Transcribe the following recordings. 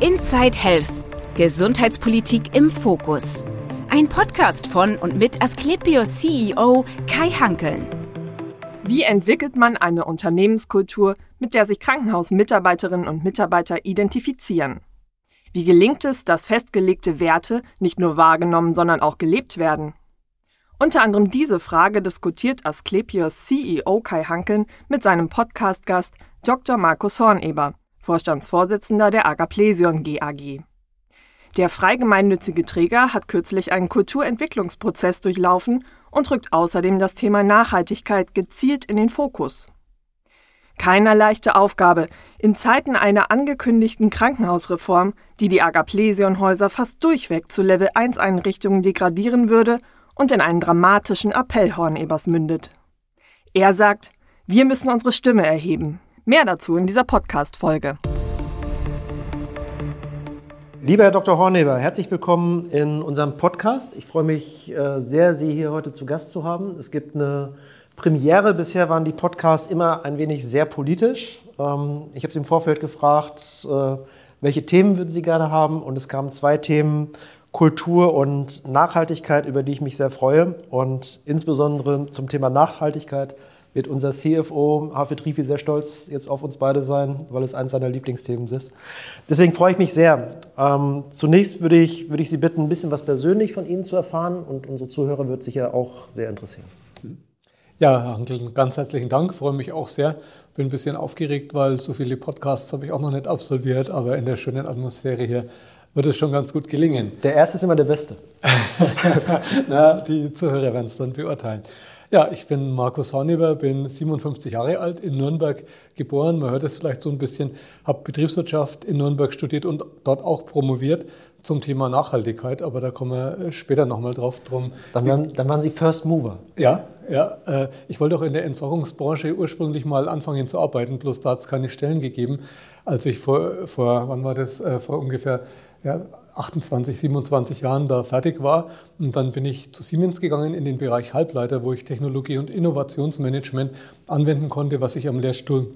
Inside Health. Gesundheitspolitik im Fokus. Ein Podcast von und mit Asklepios CEO Kai Hankeln. Wie entwickelt man eine Unternehmenskultur, mit der sich Krankenhausmitarbeiterinnen und Mitarbeiter identifizieren? Wie gelingt es, dass festgelegte Werte nicht nur wahrgenommen, sondern auch gelebt werden? Unter anderem diese Frage diskutiert Asklepios CEO Kai Hankeln mit seinem Podcast-Gast Dr. Markus Horneber, Vorstandsvorsitzender der Agaplesion GAG. Der freigemeinnützige Träger hat kürzlich einen Kulturentwicklungsprozess durchlaufen und rückt außerdem das Thema Nachhaltigkeit gezielt in den Fokus. Keiner leichte Aufgabe in Zeiten einer angekündigten Krankenhausreform, die die Agaplesionhäuser fast durchweg zu Level 1 Einrichtungen degradieren würde und in einen dramatischen Appell Hornebers mündet. Er sagt, wir müssen unsere Stimme erheben. Mehr dazu in dieser Podcast-Folge. Lieber Herr Dr. Horneber, herzlich willkommen in unserem Podcast. Ich freue mich äh, sehr, Sie hier heute zu Gast zu haben. Es gibt eine Premiere. Bisher waren die Podcasts immer ein wenig sehr politisch. Ähm, ich habe Sie im Vorfeld gefragt, äh, welche Themen würden Sie gerne haben? Und es kamen zwei Themen Kultur und Nachhaltigkeit, über die ich mich sehr freue. Und insbesondere zum Thema Nachhaltigkeit wird unser CFO Hafid Rifi sehr stolz jetzt auf uns beide sein, weil es eines seiner Lieblingsthemen ist. Deswegen freue ich mich sehr. Ähm, zunächst würde ich, würde ich Sie bitten, ein bisschen was persönlich von Ihnen zu erfahren und unsere Zuhörer wird sicher auch sehr interessieren. Ja, Herr Hankel, ganz herzlichen Dank. Freue mich auch sehr. Bin ein bisschen aufgeregt, weil so viele Podcasts habe ich auch noch nicht absolviert, aber in der schönen Atmosphäre hier wird es schon ganz gut gelingen. Der erste ist immer der beste. Na, die Zuhörer werden es dann beurteilen. Ja, ich bin Markus Horneber, bin 57 Jahre alt, in Nürnberg geboren. Man hört es vielleicht so ein bisschen, habe Betriebswirtschaft in Nürnberg studiert und dort auch promoviert zum Thema Nachhaltigkeit, aber da kommen wir später nochmal drauf drum. Dann waren, dann waren Sie First Mover. Ja, ja. Äh, ich wollte auch in der Entsorgungsbranche ursprünglich mal anfangen zu arbeiten, bloß da hat es keine Stellen gegeben. Als ich vor, vor wann war das, äh, vor ungefähr ja, 28, 27 Jahren da fertig war. Und dann bin ich zu Siemens gegangen in den Bereich Halbleiter, wo ich Technologie- und Innovationsmanagement anwenden konnte, was ich am Lehrstuhl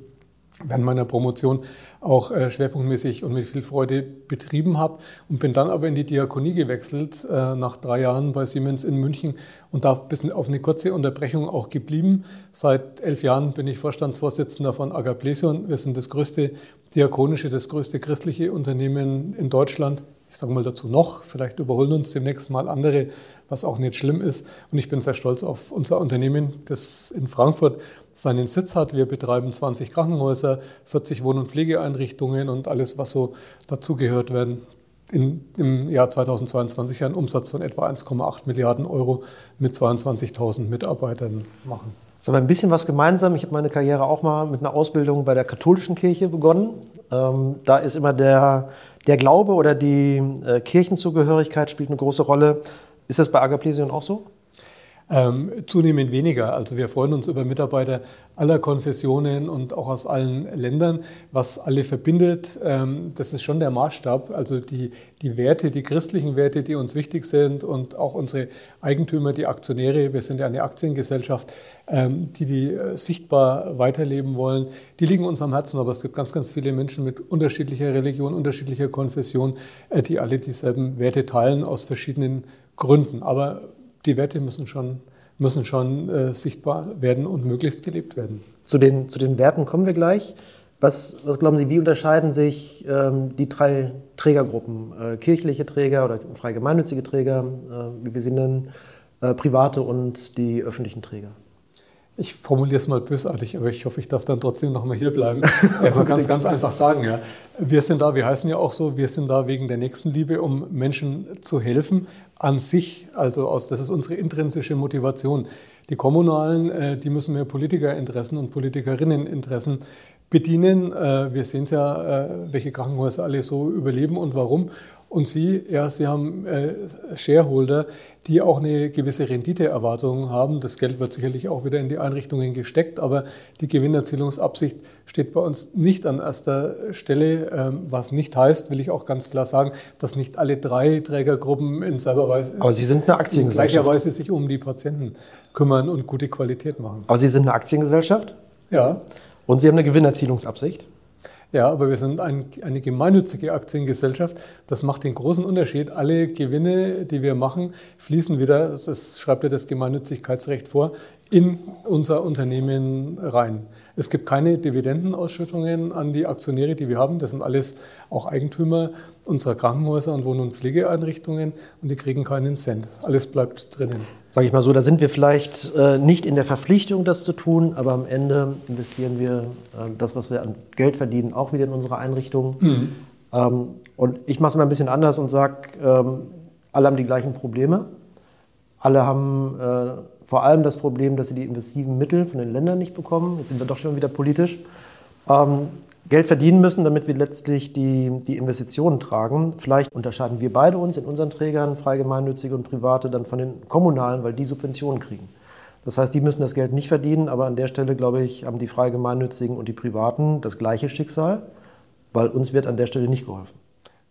während meiner Promotion auch äh, schwerpunktmäßig und mit viel Freude betrieben habe und bin dann aber in die Diakonie gewechselt, äh, nach drei Jahren bei Siemens in München und da bis auf eine kurze Unterbrechung auch geblieben. Seit elf Jahren bin ich Vorstandsvorsitzender von Agaplesion. Wir sind das größte diakonische, das größte christliche Unternehmen in Deutschland ich sage mal dazu noch, vielleicht überholen uns demnächst mal andere, was auch nicht schlimm ist. Und ich bin sehr stolz auf unser Unternehmen, das in Frankfurt seinen Sitz hat. Wir betreiben 20 Krankenhäuser, 40 Wohn- und Pflegeeinrichtungen und alles, was so dazugehört werden. In, Im Jahr 2022 einen Umsatz von etwa 1,8 Milliarden Euro mit 22.000 Mitarbeitern machen. Das haben wir ein bisschen was gemeinsam. Ich habe meine Karriere auch mal mit einer Ausbildung bei der katholischen Kirche begonnen. Ähm, da ist immer der der Glaube oder die äh, Kirchenzugehörigkeit spielt eine große Rolle. Ist das bei Agaplesion auch so? Ähm, zunehmend weniger. Also wir freuen uns über Mitarbeiter aller Konfessionen und auch aus allen Ländern. Was alle verbindet, ähm, das ist schon der Maßstab. Also die, die Werte, die christlichen Werte, die uns wichtig sind und auch unsere Eigentümer, die Aktionäre, wir sind ja eine Aktiengesellschaft, ähm, die die äh, sichtbar weiterleben wollen, die liegen uns am Herzen. Aber es gibt ganz, ganz viele Menschen mit unterschiedlicher Religion, unterschiedlicher Konfession, äh, die alle dieselben Werte teilen aus verschiedenen Gründen. Aber die Werte müssen schon, müssen schon äh, sichtbar werden und möglichst gelebt werden. Zu den, zu den Werten kommen wir gleich. Was, was glauben Sie, wie unterscheiden sich ähm, die drei Trägergruppen? Äh, kirchliche Träger oder frei gemeinnützige Träger, äh, wie wir sie nennen, äh, private und die öffentlichen Träger? Ich formuliere es mal bösartig, aber ich hoffe, ich darf dann trotzdem noch mal hier bleiben. Ja, man kann es ganz einfach sagen. Ja. Wir sind da, wir heißen ja auch so, wir sind da wegen der Nächstenliebe, um Menschen zu helfen an sich. Also aus, das ist unsere intrinsische Motivation. Die Kommunalen, äh, die müssen mehr Politikerinteressen und Politikerinneninteressen bedienen. Äh, wir sehen ja, äh, welche Krankenhäuser alle so überleben und warum. Und Sie, ja, Sie haben äh, Shareholder, die auch eine gewisse Renditeerwartung haben. Das Geld wird sicherlich auch wieder in die Einrichtungen gesteckt, aber die Gewinnerzielungsabsicht steht bei uns nicht an erster Stelle, ähm, was nicht heißt, will ich auch ganz klar sagen, dass nicht alle drei Trägergruppen in selber Weise, aber Sie sind eine Aktiengesellschaft. in gleicher Weise sich um die Patienten kümmern und gute Qualität machen. Aber Sie sind eine Aktiengesellschaft? Ja. Und Sie haben eine Gewinnerzielungsabsicht? Ja, aber wir sind ein, eine gemeinnützige Aktiengesellschaft. Das macht den großen Unterschied. Alle Gewinne, die wir machen, fließen wieder, das schreibt ja das Gemeinnützigkeitsrecht vor, in unser Unternehmen rein. Es gibt keine Dividendenausschüttungen an die Aktionäre, die wir haben. Das sind alles auch Eigentümer unserer Krankenhäuser und Wohn- und Pflegeeinrichtungen und die kriegen keinen Cent. Alles bleibt drinnen. Sage ich mal so, da sind wir vielleicht äh, nicht in der Verpflichtung, das zu tun, aber am Ende investieren wir äh, das, was wir an Geld verdienen, auch wieder in unsere Einrichtungen. Mhm. Ähm, und ich mache es mal ein bisschen anders und sage, ähm, alle haben die gleichen Probleme. Alle haben äh, vor allem das Problem, dass sie die investiven Mittel von den Ländern nicht bekommen. Jetzt sind wir doch schon wieder politisch. Ähm, Geld verdienen müssen, damit wir letztlich die, die Investitionen tragen. Vielleicht unterscheiden wir beide uns in unseren Trägern, freigemeinnützige und private, dann von den kommunalen, weil die Subventionen kriegen. Das heißt, die müssen das Geld nicht verdienen, aber an der Stelle, glaube ich, haben die freigemeinnützigen und die privaten das gleiche Schicksal, weil uns wird an der Stelle nicht geholfen.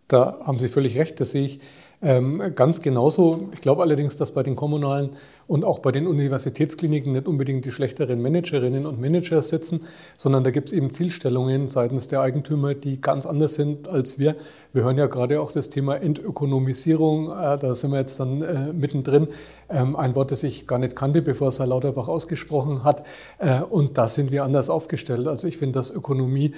Da haben Sie völlig recht, das sehe ich ähm, ganz genauso. Ich glaube allerdings, dass bei den kommunalen und auch bei den Universitätskliniken nicht unbedingt die schlechteren Managerinnen und Manager sitzen, sondern da gibt es eben Zielstellungen seitens der Eigentümer, die ganz anders sind als wir. Wir hören ja gerade auch das Thema Entökonomisierung, äh, da sind wir jetzt dann äh, mittendrin. Ähm, ein Wort, das ich gar nicht kannte, bevor es Herr Lauterbach ausgesprochen hat. Äh, und da sind wir anders aufgestellt. Also ich finde, dass Ökonomie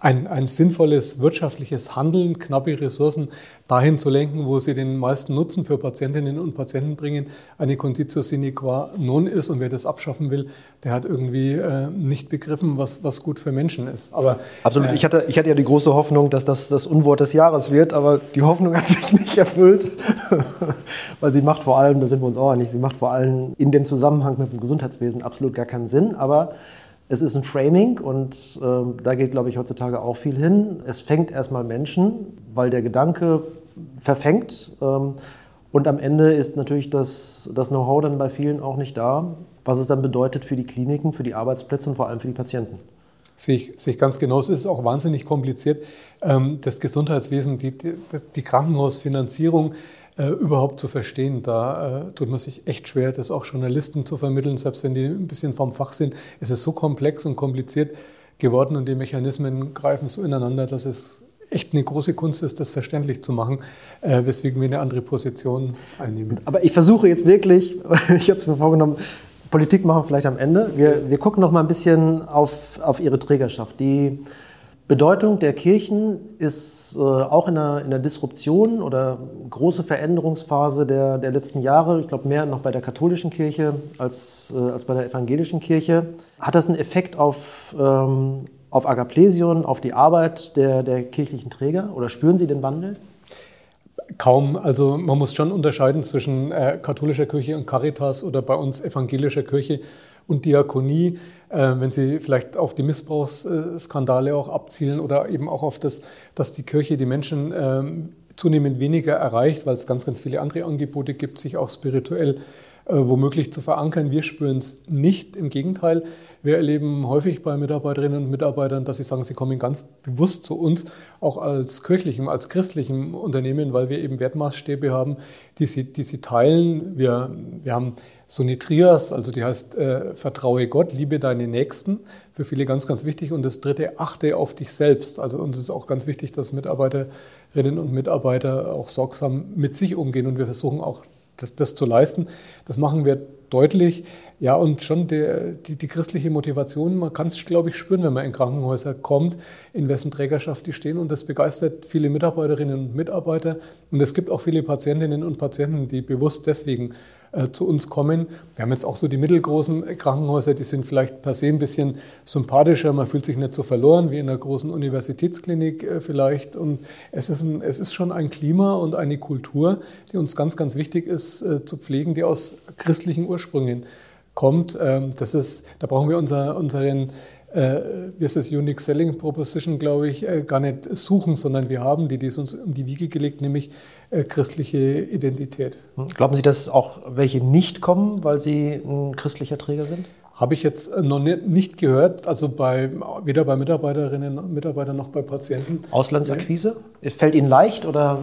ein, ein sinnvolles wirtschaftliches Handeln, knappe Ressourcen dahin zu lenken, wo sie den meisten Nutzen für Patientinnen und Patienten bringen, eine Conditio sine qua non ist. Und wer das abschaffen will, der hat irgendwie äh, nicht begriffen, was, was gut für Menschen ist. Aber, Absolut. Äh, ich, hatte, ich hatte ja die große Hoffnung, dass das das Unwort des Jahres wird, aber die Hoffnung hat sich nicht erfüllt. Weil sie macht vor allem, da sind wir uns auch einig, sie macht vor allem in dem Zusammenhang mit dem Gesundheitswesen absolut gar keinen Sinn. Aber es ist ein Framing und äh, da geht, glaube ich, heutzutage auch viel hin. Es fängt erstmal Menschen, weil der Gedanke verfängt. Ähm, und am Ende ist natürlich das, das Know-how dann bei vielen auch nicht da, was es dann bedeutet für die Kliniken, für die Arbeitsplätze und vor allem für die Patienten. Sehe ich, sehe ich ganz genau. Es ist auch wahnsinnig kompliziert. Ähm, das Gesundheitswesen, die, die, die Krankenhausfinanzierung, äh, überhaupt zu verstehen. Da äh, tut man sich echt schwer, das auch Journalisten zu vermitteln, selbst wenn die ein bisschen vom Fach sind. Es ist so komplex und kompliziert geworden und die Mechanismen greifen so ineinander, dass es echt eine große Kunst ist, das verständlich zu machen, äh, weswegen wir eine andere Position einnehmen. Aber ich versuche jetzt wirklich, ich habe es mir vorgenommen, Politik machen vielleicht am Ende. Wir, wir gucken noch mal ein bisschen auf, auf Ihre Trägerschaft. Die Bedeutung der Kirchen ist äh, auch in der, in der Disruption oder große Veränderungsphase der, der letzten Jahre, ich glaube mehr noch bei der katholischen Kirche als, äh, als bei der evangelischen Kirche. Hat das einen Effekt auf, ähm, auf Agaplesion, auf die Arbeit der, der kirchlichen Träger oder spüren Sie den Wandel? Kaum. Also man muss schon unterscheiden zwischen äh, katholischer Kirche und Caritas oder bei uns evangelischer Kirche und Diakonie, äh, wenn Sie vielleicht auf die Missbrauchsskandale auch abzielen oder eben auch auf das, dass die Kirche die Menschen ähm, zunehmend weniger erreicht, weil es ganz, ganz viele andere Angebote gibt, sich auch spirituell äh, womöglich zu verankern. Wir spüren es nicht. Im Gegenteil, wir erleben häufig bei Mitarbeiterinnen und Mitarbeitern, dass sie sagen, sie kommen ganz bewusst zu uns, auch als kirchlichem, als christlichem Unternehmen, weil wir eben Wertmaßstäbe haben, die sie, die sie teilen. Wir, wir haben so eine Trias, also die heißt äh, Vertraue Gott, liebe deine Nächsten, für viele ganz, ganz wichtig. Und das dritte, achte auf dich selbst. Also uns ist auch ganz wichtig, dass Mitarbeiterinnen und Mitarbeiter auch sorgsam mit sich umgehen. Und wir versuchen auch das, das zu leisten. Das machen wir deutlich. Ja, und schon der, die, die christliche Motivation, man kann es, glaube ich, spüren, wenn man in Krankenhäuser kommt, in wessen Trägerschaft die stehen. Und das begeistert viele Mitarbeiterinnen und Mitarbeiter. Und es gibt auch viele Patientinnen und Patienten, die bewusst deswegen zu uns kommen. Wir haben jetzt auch so die mittelgroßen Krankenhäuser, die sind vielleicht per se ein bisschen sympathischer, man fühlt sich nicht so verloren wie in einer großen Universitätsklinik äh, vielleicht. Und es ist, ein, es ist schon ein Klima und eine Kultur, die uns ganz, ganz wichtig ist äh, zu pflegen, die aus christlichen Ursprüngen kommt. Ähm, das ist, da brauchen wir unser, unseren äh, wie ist das Unique Selling Proposition, glaube ich, äh, gar nicht suchen, sondern wir haben die, die ist uns um die Wiege gelegt, nämlich äh, christliche Identität. Hm. Glauben Sie, dass auch welche nicht kommen, weil sie ein christlicher Träger sind? Habe ich jetzt noch nicht gehört, also bei, weder bei Mitarbeiterinnen und Mitarbeitern noch bei Patienten. Auslandsakquise? Fällt Ihnen leicht oder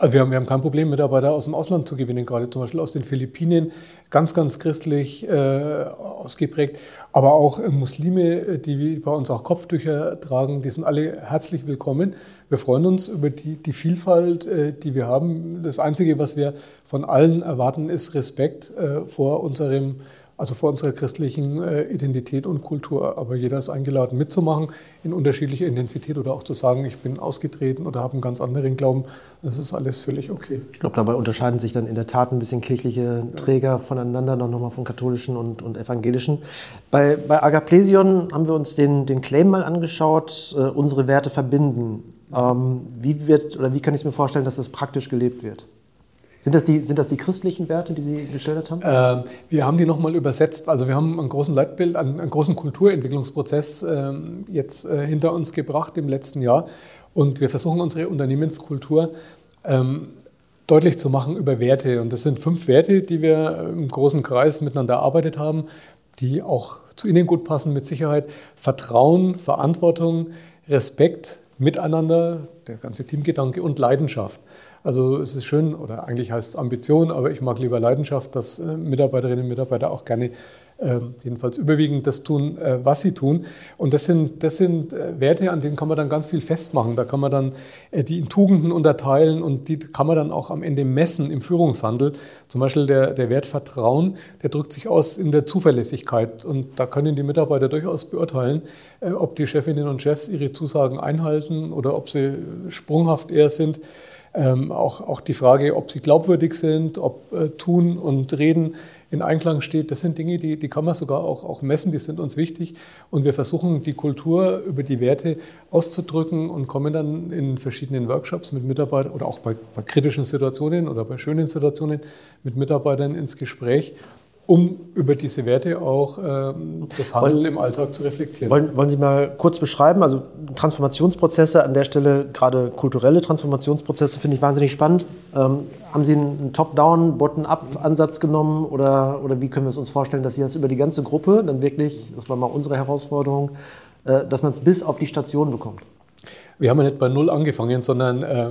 wir haben, wir haben kein Problem, Mitarbeiter aus dem Ausland zu gewinnen, gerade zum Beispiel aus den Philippinen, ganz, ganz christlich äh, ausgeprägt, aber auch äh, Muslime, die bei uns auch Kopftücher tragen, die sind alle herzlich willkommen. Wir freuen uns über die, die Vielfalt, äh, die wir haben. Das Einzige, was wir von allen erwarten, ist Respekt äh, vor unserem also vor unserer christlichen äh, Identität und Kultur. Aber jeder ist eingeladen mitzumachen in unterschiedlicher Intensität oder auch zu sagen, ich bin ausgetreten oder habe einen ganz anderen Glauben. Das ist alles völlig okay. Ich glaube, dabei unterscheiden sich dann in der Tat ein bisschen kirchliche Träger ja. voneinander, noch nochmal von katholischen und, und evangelischen. Bei, bei Agaplesion haben wir uns den, den Claim mal angeschaut, äh, unsere Werte verbinden. Ähm, wie wird oder wie kann ich es mir vorstellen, dass das praktisch gelebt wird? Sind das, die, sind das die christlichen Werte, die Sie geschildert haben? Ähm, wir haben die nochmal übersetzt. Also wir haben einen großen Leitbild, einen, einen großen Kulturentwicklungsprozess ähm, jetzt äh, hinter uns gebracht im letzten Jahr. Und wir versuchen unsere Unternehmenskultur ähm, deutlich zu machen über Werte. Und das sind fünf Werte, die wir im großen Kreis miteinander erarbeitet haben, die auch zu Ihnen gut passen mit Sicherheit. Vertrauen, Verantwortung, Respekt, Miteinander, der ganze Teamgedanke und Leidenschaft. Also es ist schön, oder eigentlich heißt es Ambition, aber ich mag lieber Leidenschaft, dass äh, Mitarbeiterinnen und Mitarbeiter auch gerne ähm, jedenfalls überwiegend das tun, äh, was sie tun. Und das sind, das sind äh, Werte, an denen kann man dann ganz viel festmachen. Da kann man dann die in Tugenden unterteilen und die kann man dann auch am Ende messen im Führungshandel. Zum Beispiel der, der Wert Vertrauen, der drückt sich aus in der Zuverlässigkeit. Und da können die Mitarbeiter durchaus beurteilen, ob die Chefinnen und Chefs ihre Zusagen einhalten oder ob sie sprunghaft eher sind. Ähm, auch, auch die Frage, ob sie glaubwürdig sind, ob äh, Tun und Reden in Einklang steht, das sind Dinge, die, die kann man sogar auch, auch messen, die sind uns wichtig. Und wir versuchen, die Kultur über die Werte auszudrücken und kommen dann in verschiedenen Workshops mit Mitarbeitern oder auch bei, bei kritischen Situationen oder bei schönen Situationen mit Mitarbeitern ins Gespräch um über diese Werte auch ähm, das Handeln im Alltag zu reflektieren. Wollen, wollen, Sie mal kurz beschreiben, also Transformationsprozesse an der Stelle, gerade kulturelle Transformationsprozesse finde ich wahnsinnig spannend. Ähm, haben Sie einen Top-Down, Bottom-up-Ansatz genommen oder, oder wie können wir es uns vorstellen, dass Sie das über die ganze Gruppe dann wirklich, das war mal unsere Herausforderung, äh, dass man es bis auf die Station bekommt? Wir haben ja nicht bei Null angefangen, sondern äh,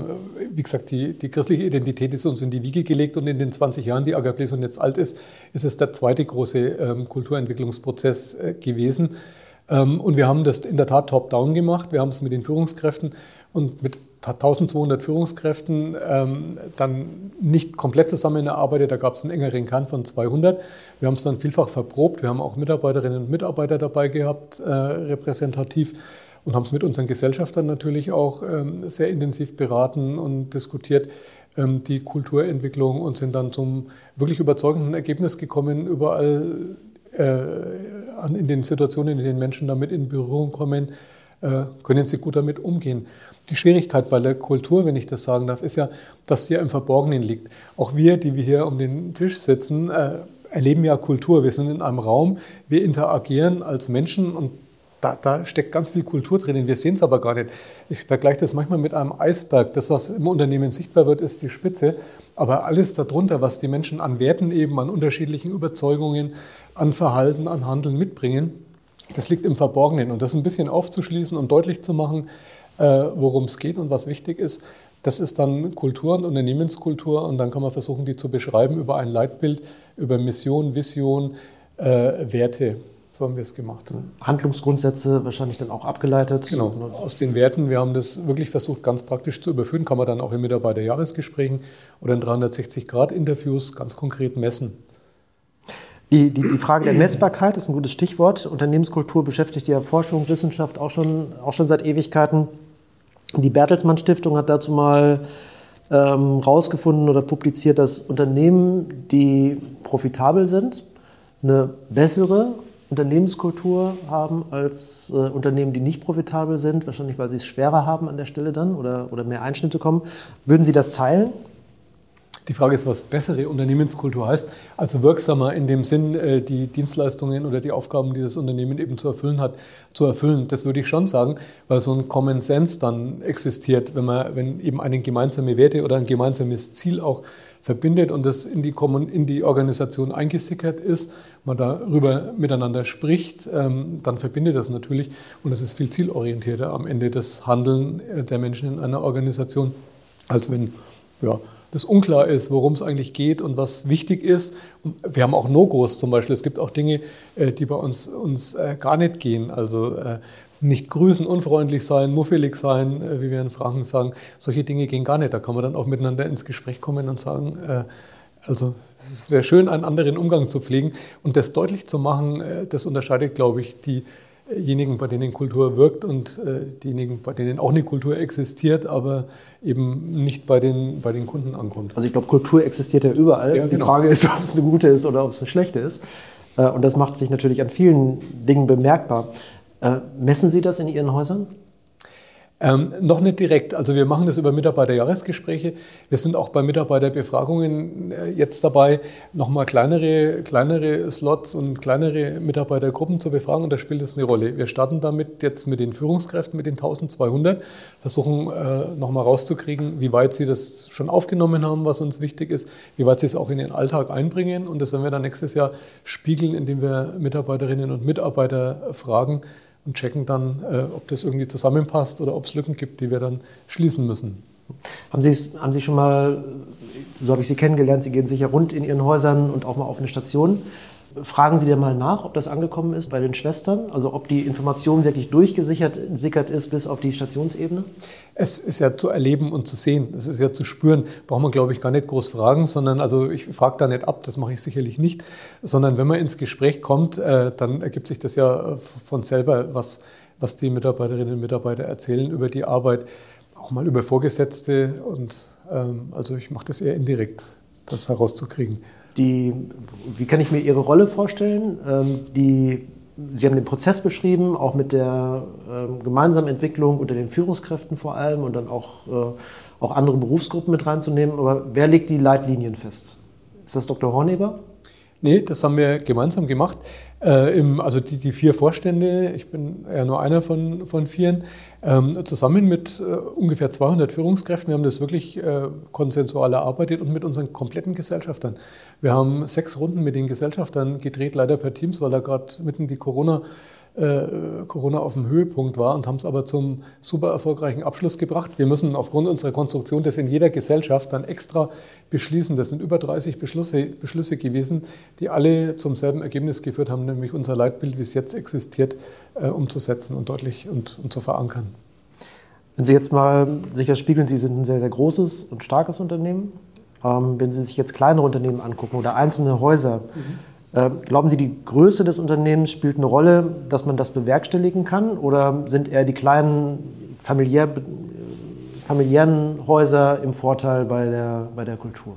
wie gesagt, die, die, christliche Identität ist uns in die Wiege gelegt und in den 20 Jahren, die Agapleson jetzt alt ist, ist es der zweite große ähm, Kulturentwicklungsprozess äh, gewesen. Ähm, und wir haben das in der Tat top-down gemacht. Wir haben es mit den Führungskräften und mit 1200 Führungskräften ähm, dann nicht komplett zusammen erarbeitet. Da gab es einen engeren Kern von 200. Wir haben es dann vielfach verprobt. Wir haben auch Mitarbeiterinnen und Mitarbeiter dabei gehabt, äh, repräsentativ und haben es mit unseren Gesellschaftern natürlich auch ähm, sehr intensiv beraten und diskutiert, ähm, die Kulturentwicklung und sind dann zum wirklich überzeugenden Ergebnis gekommen, überall äh, in den Situationen, in denen Menschen damit in Berührung kommen, äh, können sie gut damit umgehen. Die Schwierigkeit bei der Kultur, wenn ich das sagen darf, ist ja, dass sie ja im Verborgenen liegt. Auch wir, die wir hier um den Tisch sitzen, äh, erleben ja Kultur. Wir sind in einem Raum, wir interagieren als Menschen und da, da, steckt ganz viel Kultur drin, wir sehen es aber gar nicht. Ich vergleiche das manchmal mit einem Eisberg. Das, was im Unternehmen sichtbar wird, ist die Spitze. Aber alles darunter, was die Menschen an Werten eben, an unterschiedlichen Überzeugungen, an Verhalten, an Handeln mitbringen, das liegt im Verborgenen. Und das ein bisschen aufzuschließen und deutlich zu machen, äh, worum es geht und was wichtig ist, das ist dann Kultur und Unternehmenskultur. Und dann kann man versuchen, die zu beschreiben über ein Leitbild, über Mission, Vision, äh, Werte. So haben wir es gemacht. Handlungsgrundsätze wahrscheinlich dann auch abgeleitet. Genau, aus den Werten. Wir haben das wirklich versucht, ganz praktisch zu überführen. Kann man dann auch in Mitarbeiterjahresgesprächen oder in 360-Grad-Interviews ganz konkret messen. Die, die, die, Frage der Messbarkeit ist ein gutes Stichwort. Unternehmenskultur beschäftigt ja Forschung, Wissenschaft auch schon, auch schon seit Ewigkeiten. Die Bertelsmann Stiftung hat dazu mal ähm, rausgefunden oder publiziert, dass Unternehmen, die profitabel sind, eine bessere Unternehmenskultur haben als äh, Unternehmen, die nicht profitabel sind, wahrscheinlich weil sie es schwerer haben an der Stelle dann oder, oder mehr Einschnitte kommen. Würden Sie das teilen? Die Frage ist, was bessere Unternehmenskultur heißt. Also wirksamer in dem Sinn, äh, die Dienstleistungen oder die Aufgaben, die das Unternehmen eben zu erfüllen hat, zu erfüllen. Das würde ich schon sagen, weil so ein Common Sense dann existiert, wenn man, wenn eben eine gemeinsame Werte oder ein gemeinsames Ziel auch verbindet und das in die, in die Organisation eingesickert ist, man darüber miteinander spricht, ähm, dann verbindet das natürlich und es ist viel zielorientierter am Ende das Handeln äh, der Menschen in einer Organisation, als wenn ja, das unklar ist, worum es eigentlich geht und was wichtig ist. Wir haben auch No-Gos zum Beispiel. Es gibt auch Dinge, äh, die bei uns, uns äh, gar nicht gehen. Also nicht grüßen, unfreundlich sein, muffelig sein, wie wir in Franken sagen. Solche Dinge gehen gar nicht. Da kann man dann auch miteinander ins Gespräch kommen und sagen, also es wäre schön, einen anderen Umgang zu pflegen. Und das deutlich zu machen, das unterscheidet, glaube ich, die diejenigen, bei denen Kultur wirkt und äh, diejenigen, bei denen auch eine Kultur existiert, aber eben nicht bei den, bei den Kunden ankommt. Also ich glaube, Kultur existiert ja überall. Ja, genau. Die Frage ist, ob es eine gute ist oder ob es eine schlechte ist. Äh, und das macht sich natürlich an vielen Dingen bemerkbar. Äh, messen Sie das in Ihren Häusern? Ähm, noch nicht direkt. Also wir machen das über Mitarbeiterjahresgespräche. Wir sind auch bei Mitarbeiterbefragungen äh, jetzt dabei, nochmal kleinere, kleinere Slots und kleinere Mitarbeitergruppen zu befragen. Und da spielt es eine Rolle. Wir starten damit jetzt mit den Führungskräften, mit den 1200, versuchen äh, nochmal rauszukriegen, wie weit sie das schon aufgenommen haben, was uns wichtig ist, wie weit sie es auch in den Alltag einbringen. Und das werden wir dann nächstes Jahr spiegeln, indem wir Mitarbeiterinnen und Mitarbeiter fragen, und checken dann, äh, ob das irgendwie zusammenpasst oder ob es Lücken gibt, die wir dann schließen müssen. Haben Sie, haben Sie schon mal, so habe ich Sie kennengelernt, Sie gehen sicher rund in Ihren Häusern und auch mal auf eine Station. Fragen Sie dir mal nach, ob das angekommen ist bei den Schwestern, also ob die Information wirklich durchgesickert ist bis auf die Stationsebene? Es ist ja zu erleben und zu sehen, es ist ja zu spüren. Braucht man, glaube ich, gar nicht groß fragen, sondern also ich frage da nicht ab, das mache ich sicherlich nicht, sondern wenn man ins Gespräch kommt, äh, dann ergibt sich das ja von selber, was, was die Mitarbeiterinnen und Mitarbeiter erzählen über die Arbeit, auch mal über Vorgesetzte und ähm, also ich mache das eher indirekt, das herauszukriegen. Die, wie kann ich mir Ihre Rolle vorstellen? Ähm, die, Sie haben den Prozess beschrieben, auch mit der äh, gemeinsamen Entwicklung unter den Führungskräften vor allem und dann auch, äh, auch andere Berufsgruppen mit reinzunehmen. Aber wer legt die Leitlinien fest? Ist das Dr. Horneber? Nee, das haben wir gemeinsam gemacht. Äh, im, also die, die, vier Vorstände, ich bin ja nur einer von, von vieren, ähm, zusammen mit äh, ungefähr 200 Führungskräften. Wir haben das wirklich äh, konsensual erarbeitet und mit unseren kompletten Gesellschaftern. Wir haben sechs Runden mit den Gesellschaftern gedreht, leider per Teams, weil da gerade mitten die Corona- äh, Corona auf dem Höhepunkt war und haben es aber zum super erfolgreichen Abschluss gebracht. Wir müssen aufgrund unserer Konstruktion das in jeder Gesellschaft dann extra beschließen. Das sind über 30 Beschlüsse, Beschlüsse gewesen, die alle zum selben Ergebnis geführt haben, nämlich unser Leitbild, wie es jetzt existiert, äh, umzusetzen und deutlich und, und zu verankern. Wenn Sie jetzt mal sich das spiegeln, Sie sind ein sehr, sehr großes und starkes Unternehmen. Ähm, wenn Sie sich jetzt kleinere Unternehmen angucken oder einzelne Häuser, mhm glauben Sie, die Größe des Unternehmens spielt eine Rolle, dass man das bewerkstelligen kann? Oder sind eher die kleinen familiär, familiären Häuser im Vorteil bei der, bei der Kultur?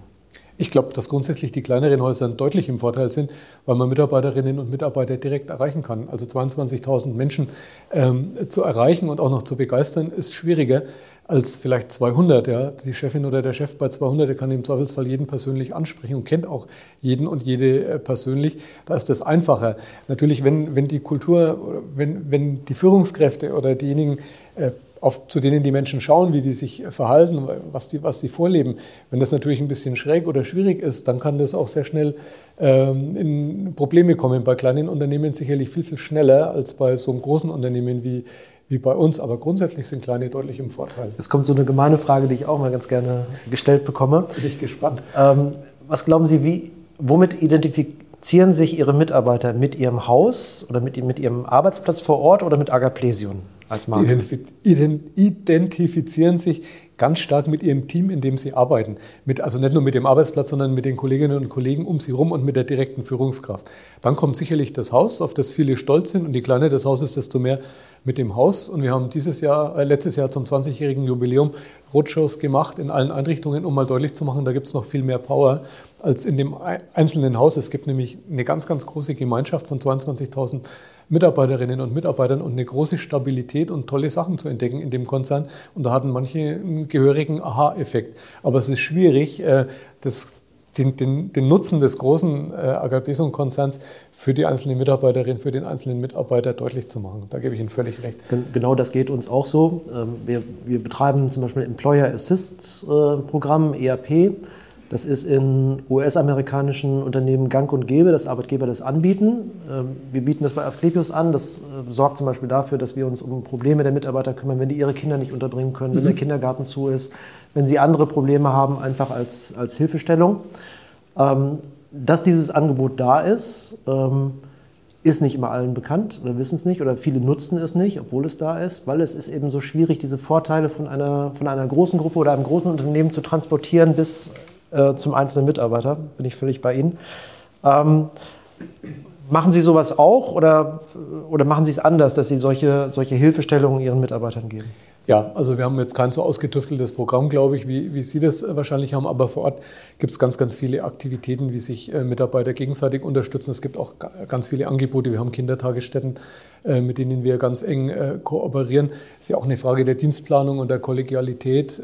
Ich glaube, dass grundsätzlich die kleineren Häuser deutlich im Vorteil sind, weil man Mitarbeiterinnen und Mitarbeiter direkt erreichen kann. Also 22.000 Menschen ähm, zu erreichen und auch noch zu begeistern, ist schwieriger als vielleicht 200. Ja. Die Chefin oder der Chef bei 200 der kann im Zweifelsfall jeden persönlich ansprechen und kennt auch jeden und jede äh, persönlich. Da ist das einfacher. Natürlich, wenn, wenn die Kultur, wenn, wenn die Führungskräfte oder diejenigen äh, auf, zu denen die Menschen schauen, wie die sich verhalten, was die, was die vorleben. Wenn das natürlich ein bisschen schräg oder schwierig ist, dann kann das auch sehr schnell ähm, in Probleme kommen. Bei kleinen Unternehmen sicherlich viel, viel schneller als bei so einem großen Unternehmen wie, wie bei uns. Aber grundsätzlich sind kleine deutlich im Vorteil. Es kommt so eine gemeine Frage, die ich auch mal ganz gerne gestellt bekomme. Bin ich gespannt. Ähm, was glauben Sie, wie, womit identifizieren sich Ihre Mitarbeiter mit Ihrem Haus oder mit, mit Ihrem Arbeitsplatz vor Ort oder mit Agaplesion als Marke? Die identifizieren sich ganz stark mit ihrem Team, in dem sie arbeiten. Mit, also nicht nur mit dem Arbeitsplatz, sondern mit den Kolleginnen und Kollegen um sie herum und mit der direkten Führungskraft. Dann kommt sicherlich das Haus, auf das viele stolz sind. Und je kleiner das Haus ist, desto mehr mit dem Haus. Und wir haben dieses Jahr, äh, letztes Jahr zum 20-jährigen Jubiläum Roadshows gemacht in allen Einrichtungen, um mal deutlich zu machen, da gibt es noch viel mehr Power als in dem einzelnen Haus. Es gibt nämlich eine ganz, ganz große Gemeinschaft von 22.000 Mitarbeiterinnen und Mitarbeitern und eine große Stabilität und tolle Sachen zu entdecken in dem Konzern. Und da hatten manche einen gehörigen Aha-Effekt. Aber es ist schwierig, äh, das den, den, den, Nutzen des großen äh, Agarbesum-Konzerns für die einzelne Mitarbeiterin, für den einzelnen Mitarbeiter deutlich zu machen. Da gebe ich Ihnen völlig recht. Genau das geht uns auch so. Ähm, wir, wir betreiben zum Beispiel Employer Assist-Programm, ERP. Das ist in US-amerikanischen Unternehmen gang und gäbe, dass Arbeitgeber das anbieten. Ähm, wir bieten das bei Asklepios an. Das äh, sorgt zum Beispiel dafür, dass wir uns um Probleme der Mitarbeiter kümmern, wenn die ihre Kinder nicht unterbringen können, mhm. wenn der Kindergarten zu ist, wenn sie andere Probleme haben, einfach als, als Hilfestellung. Ähm, dass dieses Angebot da ist, ähm, ist nicht immer allen bekannt oder wissen es nicht oder viele nutzen es nicht, obwohl es da ist, weil es ist eben so schwierig, diese Vorteile von einer, von einer großen Gruppe oder einem großen Unternehmen zu transportieren bis äh, zum einzelnen Mitarbeiter. Bin ich völlig bei Ihnen. Ähm, machen Sie sowas auch oder, oder machen Sie es anders, dass Sie solche, solche Hilfestellungen Ihren Mitarbeitern geben? Ja, also wir haben jetzt kein so ausgetüfteltes Programm, glaube ich, wie, wie Sie das wahrscheinlich haben, aber vor Ort gibt es ganz, ganz viele Aktivitäten, wie sich äh, Mitarbeiter gegenseitig unterstützen. Es gibt auch ganz viele Angebote. Wir haben Kindertagesstätten, äh, mit denen wir ganz eng äh, kooperieren. Es ist ja auch eine Frage der Dienstplanung und der Kollegialität,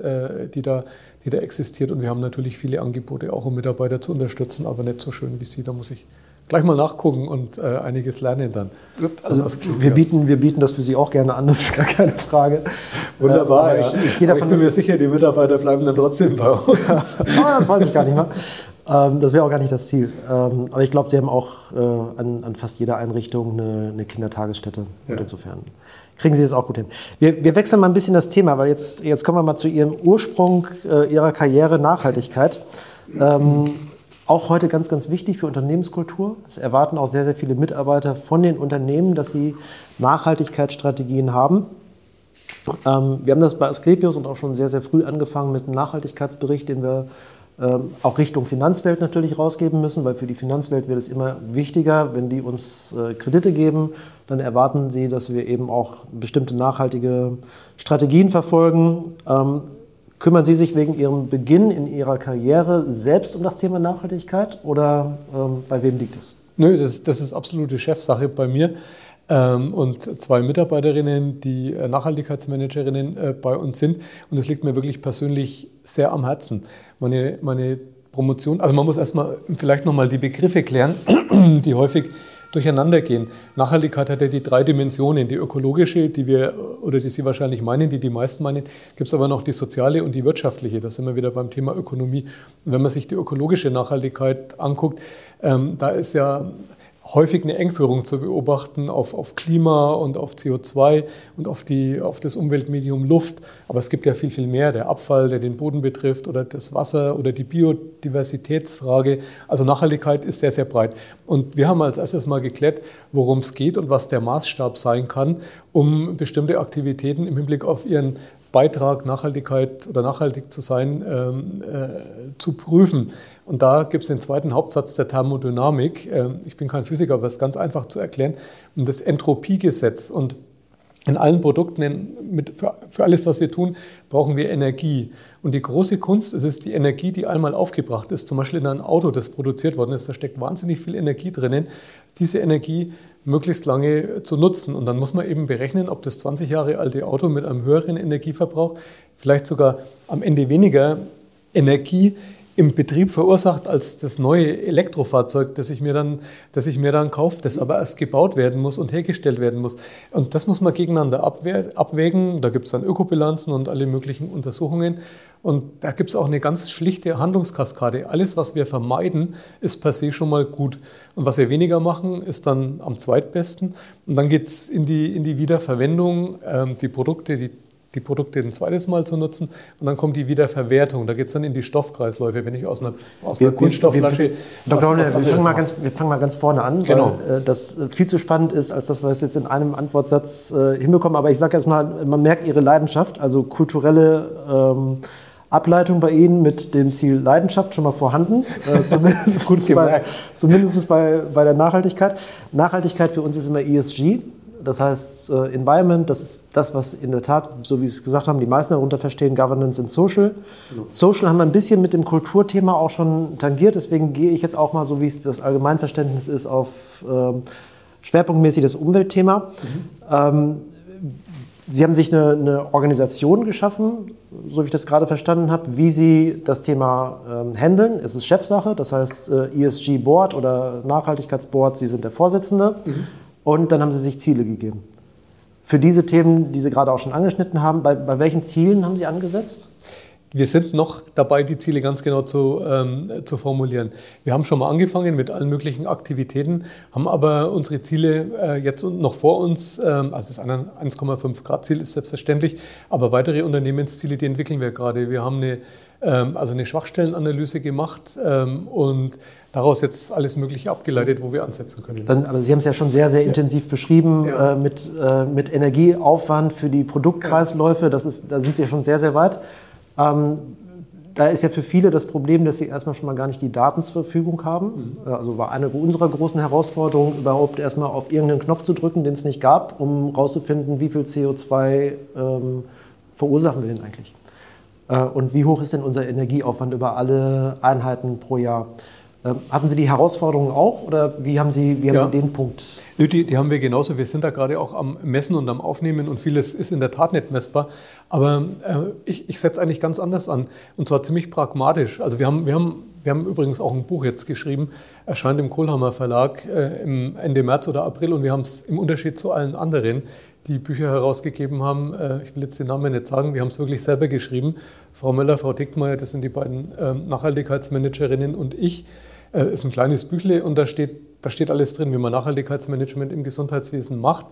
die, da, die da existiert. Und wir haben natürlich viele Angebote, auch um Mitarbeiter zu unterstützen, aber nicht so schön wie Sie, da muss ich gleich mal nachgucken und äh, einiges lernen dann. Also wir, bieten, wir bieten das für Sie auch gerne an, das ist gar keine Frage. Wunderbar, äh, ich, ich, davon, ich, bin mir sicher, die Mitarbeiter bleiben dann trotzdem bei uns. Ja, das weiß ich gar nicht mehr. Ähm, das wäre auch gar nicht das Ziel. Ähm, aber ich glaube, Sie haben auch äh, an, an, fast jeder Einrichtung eine, eine Kindertagesstätte. Ja. Und insofern kriegen Sie es auch gut hin. Wir, wir, wechseln mal ein bisschen das Thema, weil jetzt, jetzt kommen wir mal zu Ihrem Ursprung äh, Ihrer Karriere Nachhaltigkeit. Ähm, auch heute ganz, ganz wichtig für Unternehmenskultur. Es erwarten auch sehr, sehr viele Mitarbeiter von den Unternehmen, dass sie Nachhaltigkeitsstrategien haben. Ähm, wir haben das bei Asklepios und auch schon sehr, sehr früh angefangen mit einem Nachhaltigkeitsbericht, den wir ähm, auch Richtung Finanzwelt natürlich rausgeben müssen, weil für die Finanzwelt wird es immer wichtiger, wenn die uns äh, Kredite geben, dann erwarten sie, dass wir eben auch bestimmte nachhaltige Strategien verfolgen. Ähm, Kümmern Sie sich wegen Ihrem Beginn in Ihrer Karriere selbst um das Thema Nachhaltigkeit oder ähm, bei wem liegt es? Nö, das, das ist absolute Chefsache bei mir. Und zwei Mitarbeiterinnen, die äh, Nachhaltigkeitsmanagerinnen äh, bei uns sind. Und es liegt mir wirklich persönlich sehr am Herzen. Meine, meine Promotion, also man muss erstmal vielleicht nochmal die Begriffe klären, die häufig durcheinander gehen. Nachhaltigkeit hat ja die drei Dimensionen. Die ökologische, die wir, oder die Sie wahrscheinlich meinen, die die meisten meinen, gibt es aber noch die soziale und die wirtschaftliche. Da sind wir wieder beim Thema Ökonomie. Und wenn man sich die ökologische Nachhaltigkeit anguckt, ähm, da ist ja häufig eine Engführung zu beobachten auf, auf Klima und auf CO2 und auf, die, auf das Umweltmedium Luft. Aber es gibt ja viel, viel mehr. Der Abfall, der den Boden betrifft oder das Wasser oder die Biodiversitätsfrage. Also Nachhaltigkeit ist sehr, sehr breit. Und wir haben als erstes mal geklärt, worum es geht und was der Maßstab sein kann, um bestimmte Aktivitäten im Hinblick auf ihren Beitrag, Nachhaltigkeit oder nachhaltig zu sein, ähm, äh, zu prüfen. Und da gibt es den zweiten Hauptsatz der Thermodynamik. Ähm, ich bin kein Physiker, aber es ist ganz einfach zu erklären. Und das Entropiegesetz. Und in allen Produkten, mit, für, für, alles, was wir tun, brauchen wir Energie. Und die große Kunst ist es, die Energie, die einmal aufgebracht ist, zum Beispiel in einem Auto, das produziert worden ist, da steckt wahnsinnig viel Energie drinnen, diese Energie möglichst lange zu nutzen. Und dann muss man eben berechnen, ob das 20 Jahre alte Auto mit einem höheren Energieverbrauch vielleicht sogar am Ende weniger Energie im Betrieb verursacht als das neue Elektrofahrzeug, das ich mir dann, das ich mir dann kaufe, das aber erst gebaut werden muss und hergestellt werden muss. Und das muss man gegeneinander abwägen. Da gibt es dann Ökobilanzen und alle möglichen Untersuchungen. Und da gibt es auch eine ganz schlichte Handlungskaskade. Alles, was wir vermeiden, ist per se schon mal gut. Und was wir weniger machen, ist dann am zweitbesten. Und dann geht es in die, in die Wiederverwendung. Ähm, die Produkte, die die Produkte ein zweites Mal zu nutzen und dann kommt die Wiederverwertung. Da geht es dann in die Stoffkreisläufe, wenn ich aus einer, aus einer wir, Kunststoffflasche. Dr. wir, wir, fangen mal ganz, wir fangen mal ganz vorne an, genau. weil äh, das viel zu spannend ist, als dass wir es jetzt in einem Antwortsatz äh, hinbekommen. Aber ich sage erst mal, man merkt Ihre Leidenschaft, also kulturelle ähm, Ableitung bei Ihnen mit dem Ziel Leidenschaft schon mal vorhanden, äh, zumindest, bei, zumindest bei, bei der Nachhaltigkeit. Nachhaltigkeit für uns ist immer ESG. Das heißt, äh, Environment, das ist das, was in der Tat, so wie Sie es gesagt haben, die meisten darunter verstehen, Governance und Social. Genau. Social haben wir ein bisschen mit dem Kulturthema auch schon tangiert, deswegen gehe ich jetzt auch mal, so wie es das Allgemeinverständnis ist, auf ähm, schwerpunktmäßig das Umweltthema. Mhm. Ähm, Sie haben sich eine, eine, Organisation geschaffen, so wie ich das gerade verstanden habe, wie Sie das Thema ähm, handeln. Es ist Chefsache, das heißt äh, ESG Board oder Nachhaltigkeitsboard, Sie sind der Vorsitzende. Mhm. Und dann haben sie sich Ziele gegeben. Für diese Themen, die Sie gerade auch schon angeschnitten haben, bei, bei welchen Zielen haben Sie angesetzt? wir sind noch dabei, die Ziele ganz genau zu, ähm, zu formulieren. Wir haben schon mal angefangen mit allen möglichen Aktivitäten, haben aber unsere Ziele äh, jetzt noch vor uns. Ähm, also das 1,5 Grad Ziel ist selbstverständlich, aber weitere Unternehmensziele, die entwickeln wir gerade. Wir haben eine, also eine Schwachstellenanalyse gemacht ähm, und daraus jetzt alles Mögliche abgeleitet, wo wir ansetzen können. Dann, aber Sie haben es ja schon sehr, sehr intensiv beschrieben ja. äh, mit, äh, mit Energieaufwand für die Produktkreisläufe. Das ist, da sind Sie ja schon sehr, sehr weit. Ähm, da ist ja für viele das Problem, dass sie erstmal schon mal gar nicht die Daten zur Verfügung haben. Mhm. Also war eine unserer großen Herausforderungen, überhaupt erstmal auf irgendeinen Knopf zu drücken, den es nicht gab, um herauszufinden, wie viel CO2 ähm, verursachen wir denn eigentlich. Äh, und wie hoch ist denn unser Energieaufwand über alle Einheiten pro Jahr. Ähm, hatten Sie die Herausforderungen auch oder wie haben Sie, wie haben ja. Sie den Punkt? Nö, die, die haben wir genauso. Wir sind da gerade auch am Messen und am Aufnehmen und vieles ist in der Tat nicht messbar. Aber äh, ich, ich setze eigentlich ganz anders an und zwar ziemlich pragmatisch. Also wir haben, wir haben, wir haben übrigens auch ein Buch jetzt geschrieben, erscheint im Kohlhammer Verlag äh, im Ende März oder April und wir haben es im Unterschied zu allen anderen, die Bücher herausgegeben haben, äh, ich will jetzt den Namen nicht sagen, wir haben es wirklich selber geschrieben. Frau Möller, Frau Dickmeyer, das sind die beiden ähm, Nachhaltigkeitsmanagerinnen und ich äh, ist ein kleines Büchle und da steht, da steht alles drin, wie man Nachhaltigkeitsmanagement im Gesundheitswesen macht.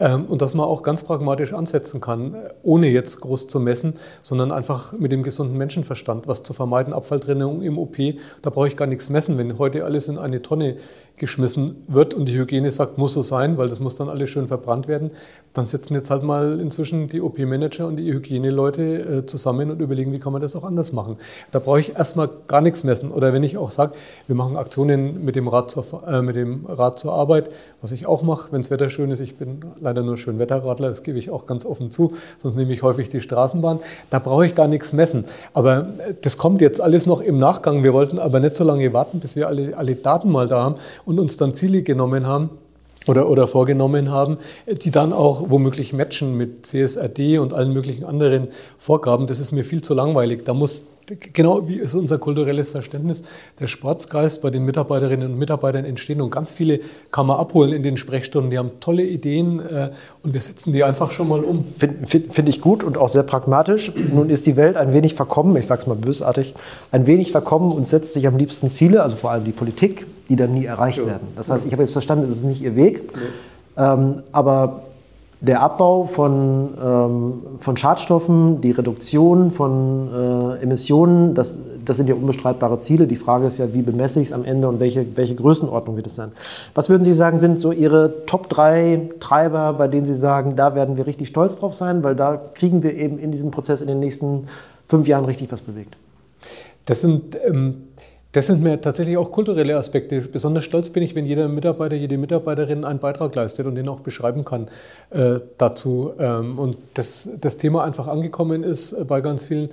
Ähm, und dass man auch ganz pragmatisch ansetzen kann, ohne jetzt groß zu messen, sondern einfach mit dem gesunden Menschenverstand, was zu vermeiden, Abfalltrennung im OP, da brauche ich gar nichts messen. Wenn heute alles in eine Tonne geschmissen wird und die Hygiene sagt, muss so sein, weil das muss dann alles schön verbrannt werden, dann sitzen jetzt halt mal inzwischen die OP-Manager und die Hygieneleute äh, zusammen und überlegen, wie kann man das auch anders machen. Da brauche ich erstmal gar nichts messen. Oder wenn ich auch sage, wir machen Aktionen mit dem Rad zur, äh, mit dem Rad zur Arbeit, was ich auch mache, wenn das Wetter schön ist, ich bin leider nur Schönwetterradler, das gebe ich auch ganz offen zu, sonst nehme ich häufig die Straßenbahn. Da brauche ich gar nichts messen. Aber äh, das kommt jetzt alles noch im Nachgang. Wir wollten aber nicht so lange warten, bis wir alle, alle Daten mal da haben und uns dann Ziele genommen haben oder, oder vorgenommen haben, die dann auch womöglich matchen mit CSRD und allen möglichen anderen Vorgaben. Das ist mir viel zu langweilig. Da muss genau wie ist unser kulturelles Verständnis, der Sportsgeist bei den Mitarbeiterinnen und Mitarbeitern entstehen und ganz viele kann man abholen in den Sprechstunden. Die haben tolle Ideen äh, und wir setzen die einfach schon mal um. Finde find, find ich gut und auch sehr pragmatisch. Nun ist die Welt ein wenig verkommen, ich sage es mal bösartig, ein wenig verkommen und setzt sich am liebsten Ziele, also vor allem die Politik, die dann nie erreicht ja. werden. Das heißt, ich habe jetzt verstanden, es ist nicht ihr Weg, ja. ähm, aber der Abbau von, ähm, von Schadstoffen, die Reduktion von äh, Emissionen, das, das sind ja unbestreitbare Ziele. Die Frage ist ja, wie bemesse ich es am Ende und welche, welche Größenordnung wird es sein? Was würden Sie sagen, sind so Ihre Top 3 Treiber, bei denen Sie sagen, da werden wir richtig stolz drauf sein, weil da kriegen wir eben in diesem Prozess in den nächsten fünf Jahren richtig was bewegt? Das sind ähm das sind mir tatsächlich auch kulturelle Aspekte. Besonders stolz bin ich, wenn jeder Mitarbeiter, jede Mitarbeiterin einen Beitrag leistet und den auch beschreiben kann äh, dazu. Ähm, und das, das Thema einfach angekommen ist äh, bei ganz vielen.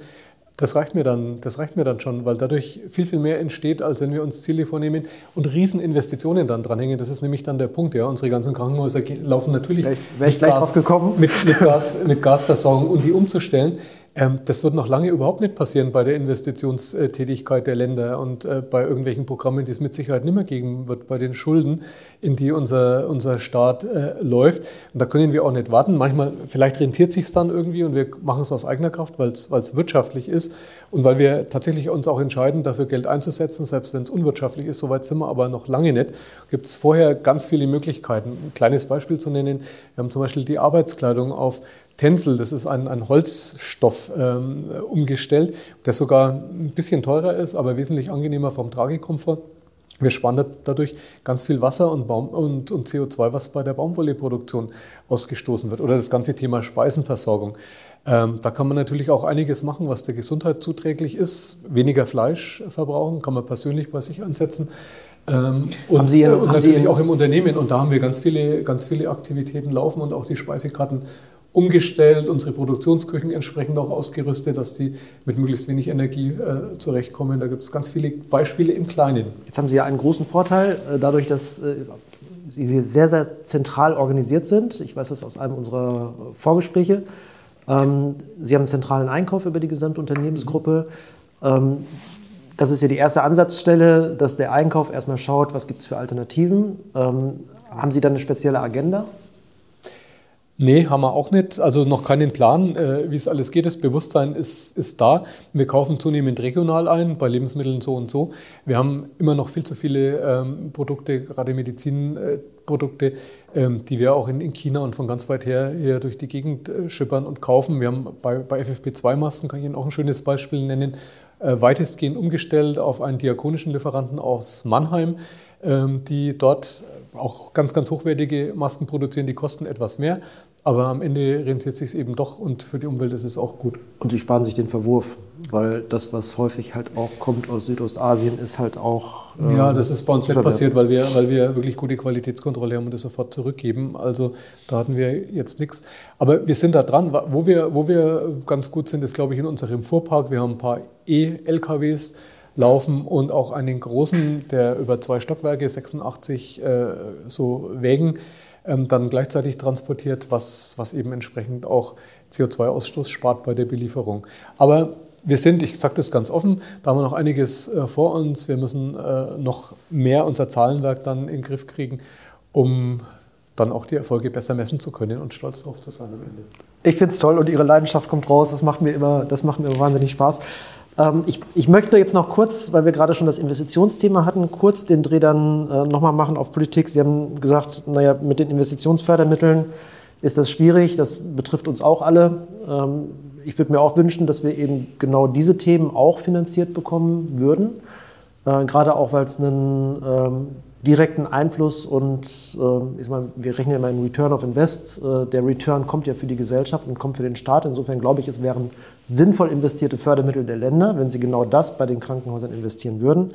Das reicht, mir dann, das reicht mir dann schon, weil dadurch viel, viel mehr entsteht, als wenn wir uns Ziele vornehmen und Rieseninvestitionen dann dranhängen. Das ist nämlich dann der Punkt. Ja. Unsere ganzen Krankenhäuser laufen natürlich ich, mit, Gas, mit, mit, Gas, mit Gasversorgung. Und die umzustellen, das wird noch lange überhaupt nicht passieren bei der Investitionstätigkeit der Länder und äh, bei irgendwelchen Programmen, die es mit Sicherheit nicht mehr geben wird, bei den Schulden, in die unser, unser Staat äh, läuft. Und da können wir auch nicht warten. Manchmal, vielleicht rentiert sich dann irgendwie und wir machen es aus eigener Kraft, weil es wirtschaftlich ist und weil wir tatsächlich uns auch entscheiden, dafür Geld einzusetzen, selbst wenn es unwirtschaftlich ist. Soweit sind wir aber noch lange nicht. Gibt es vorher ganz viele Möglichkeiten. Ein kleines Beispiel zu nennen. Wir haben zum Beispiel die Arbeitskleidung auf Tencel, das ist ein, ein Holzstoff ähm, umgestellt, der sogar ein bisschen teurer ist, aber wesentlich angenehmer vom Tragekomfort. Wir sparen dadurch ganz viel Wasser und, Baum und, und CO2, was bei der Baumwolleproduktion ausgestoßen wird. Oder das ganze Thema Speisenversorgung. Ähm, da kann man natürlich auch einiges machen, was der Gesundheit zuträglich ist. Weniger Fleisch verbrauchen, kann man persönlich bei sich ansetzen. Ähm, und, haben Sie, und natürlich auch im Unternehmen. Und da haben wir ganz viele, ganz viele Aktivitäten laufen und auch die Speisekarten umgestellt, unsere Produktionsküchen entsprechend auch ausgerüstet, dass die mit möglichst wenig Energie äh, zurechtkommen. Da gibt es ganz viele Beispiele im Kleinen. Jetzt haben Sie ja einen großen Vorteil, äh, dadurch, dass äh, Sie sehr, sehr zentral organisiert sind. Ich weiß das aus einem unserer Vorgespräche. Ähm, Sie haben einen zentralen Einkauf über die gesamte Unternehmensgruppe. Ähm, das ist ja die erste Ansatzstelle, dass der Einkauf erstmal schaut, was gibt es für Alternativen. Ähm, haben Sie dann eine spezielle Agenda? Nee, haben wir auch nicht. Also noch keinen Plan, äh, wie es alles geht. Das Bewusstsein ist, ist da. Wir kaufen zunehmend regional ein, bei Lebensmitteln so und so. Wir haben immer noch viel zu viele ähm, Produkte, gerade Medizinprodukte, ähm, die wir auch in, in, China und von ganz weit her hier durch die Gegend äh, schippern und kaufen. Wir haben bei, bei FFP2-Masken, kann ich Ihnen auch ein schönes Beispiel nennen, äh, weitestgehend umgestellt auf einen diakonischen Lieferanten aus Mannheim, ähm, die dort auch ganz, ganz hochwertige Masken produzieren. Die kosten etwas mehr, aber am Ende rentiert sich eben doch und für die Umwelt ist es auch gut. Und sie sparen sich den Verwurf, weil das, was häufig halt auch kommt aus Südostasien, ist halt auch. Äh, ja, das ist bei uns nicht passiert, weil wir, weil wir wirklich gute Qualitätskontrolle haben und das sofort zurückgeben. Also da hatten wir jetzt nichts. Aber wir sind da dran. Wo wir, wo wir ganz gut sind, ist, glaube ich, in unserem Fuhrpark. Wir haben ein paar E-LKWs laufen und auch einen großen, der über zwei Stockwerke, 86 äh, so Wägen, ähm, dann gleichzeitig transportiert, was, was eben entsprechend auch CO2-Ausstoß spart bei der Belieferung. Aber wir sind, ich sage das ganz offen, da haben wir noch einiges äh, vor uns. Wir müssen äh, noch mehr unser Zahlenwerk dann in den Griff kriegen, um dann auch die Erfolge besser messen zu können und stolz darauf zu sein am Ende. Ich finde es toll und Ihre Leidenschaft kommt raus. Das macht mir immer, das macht mir wahnsinnig Spaß. Ähm, ich, ich, möchte jetzt noch kurz, weil wir gerade schon das Investitionsthema hatten, kurz den Dreh dann äh, nochmal machen auf Politik. Sie haben gesagt, naja, mit den Investitionsfördermitteln ist das schwierig, das betrifft uns auch alle. Ähm, ich würde mir auch wünschen, dass wir eben genau diese Themen auch finanziert bekommen würden. Äh, gerade auch, weil es einen ähm, direkten Einfluss und äh, ich meine, wir rechnen ja immer in Return of Invest. Äh, der Return kommt ja für die Gesellschaft und kommt für den Staat. Insofern glaube ich, es wären sinnvoll investierte Fördermittel der Länder, wenn sie genau das bei den Krankenhäusern investieren würden.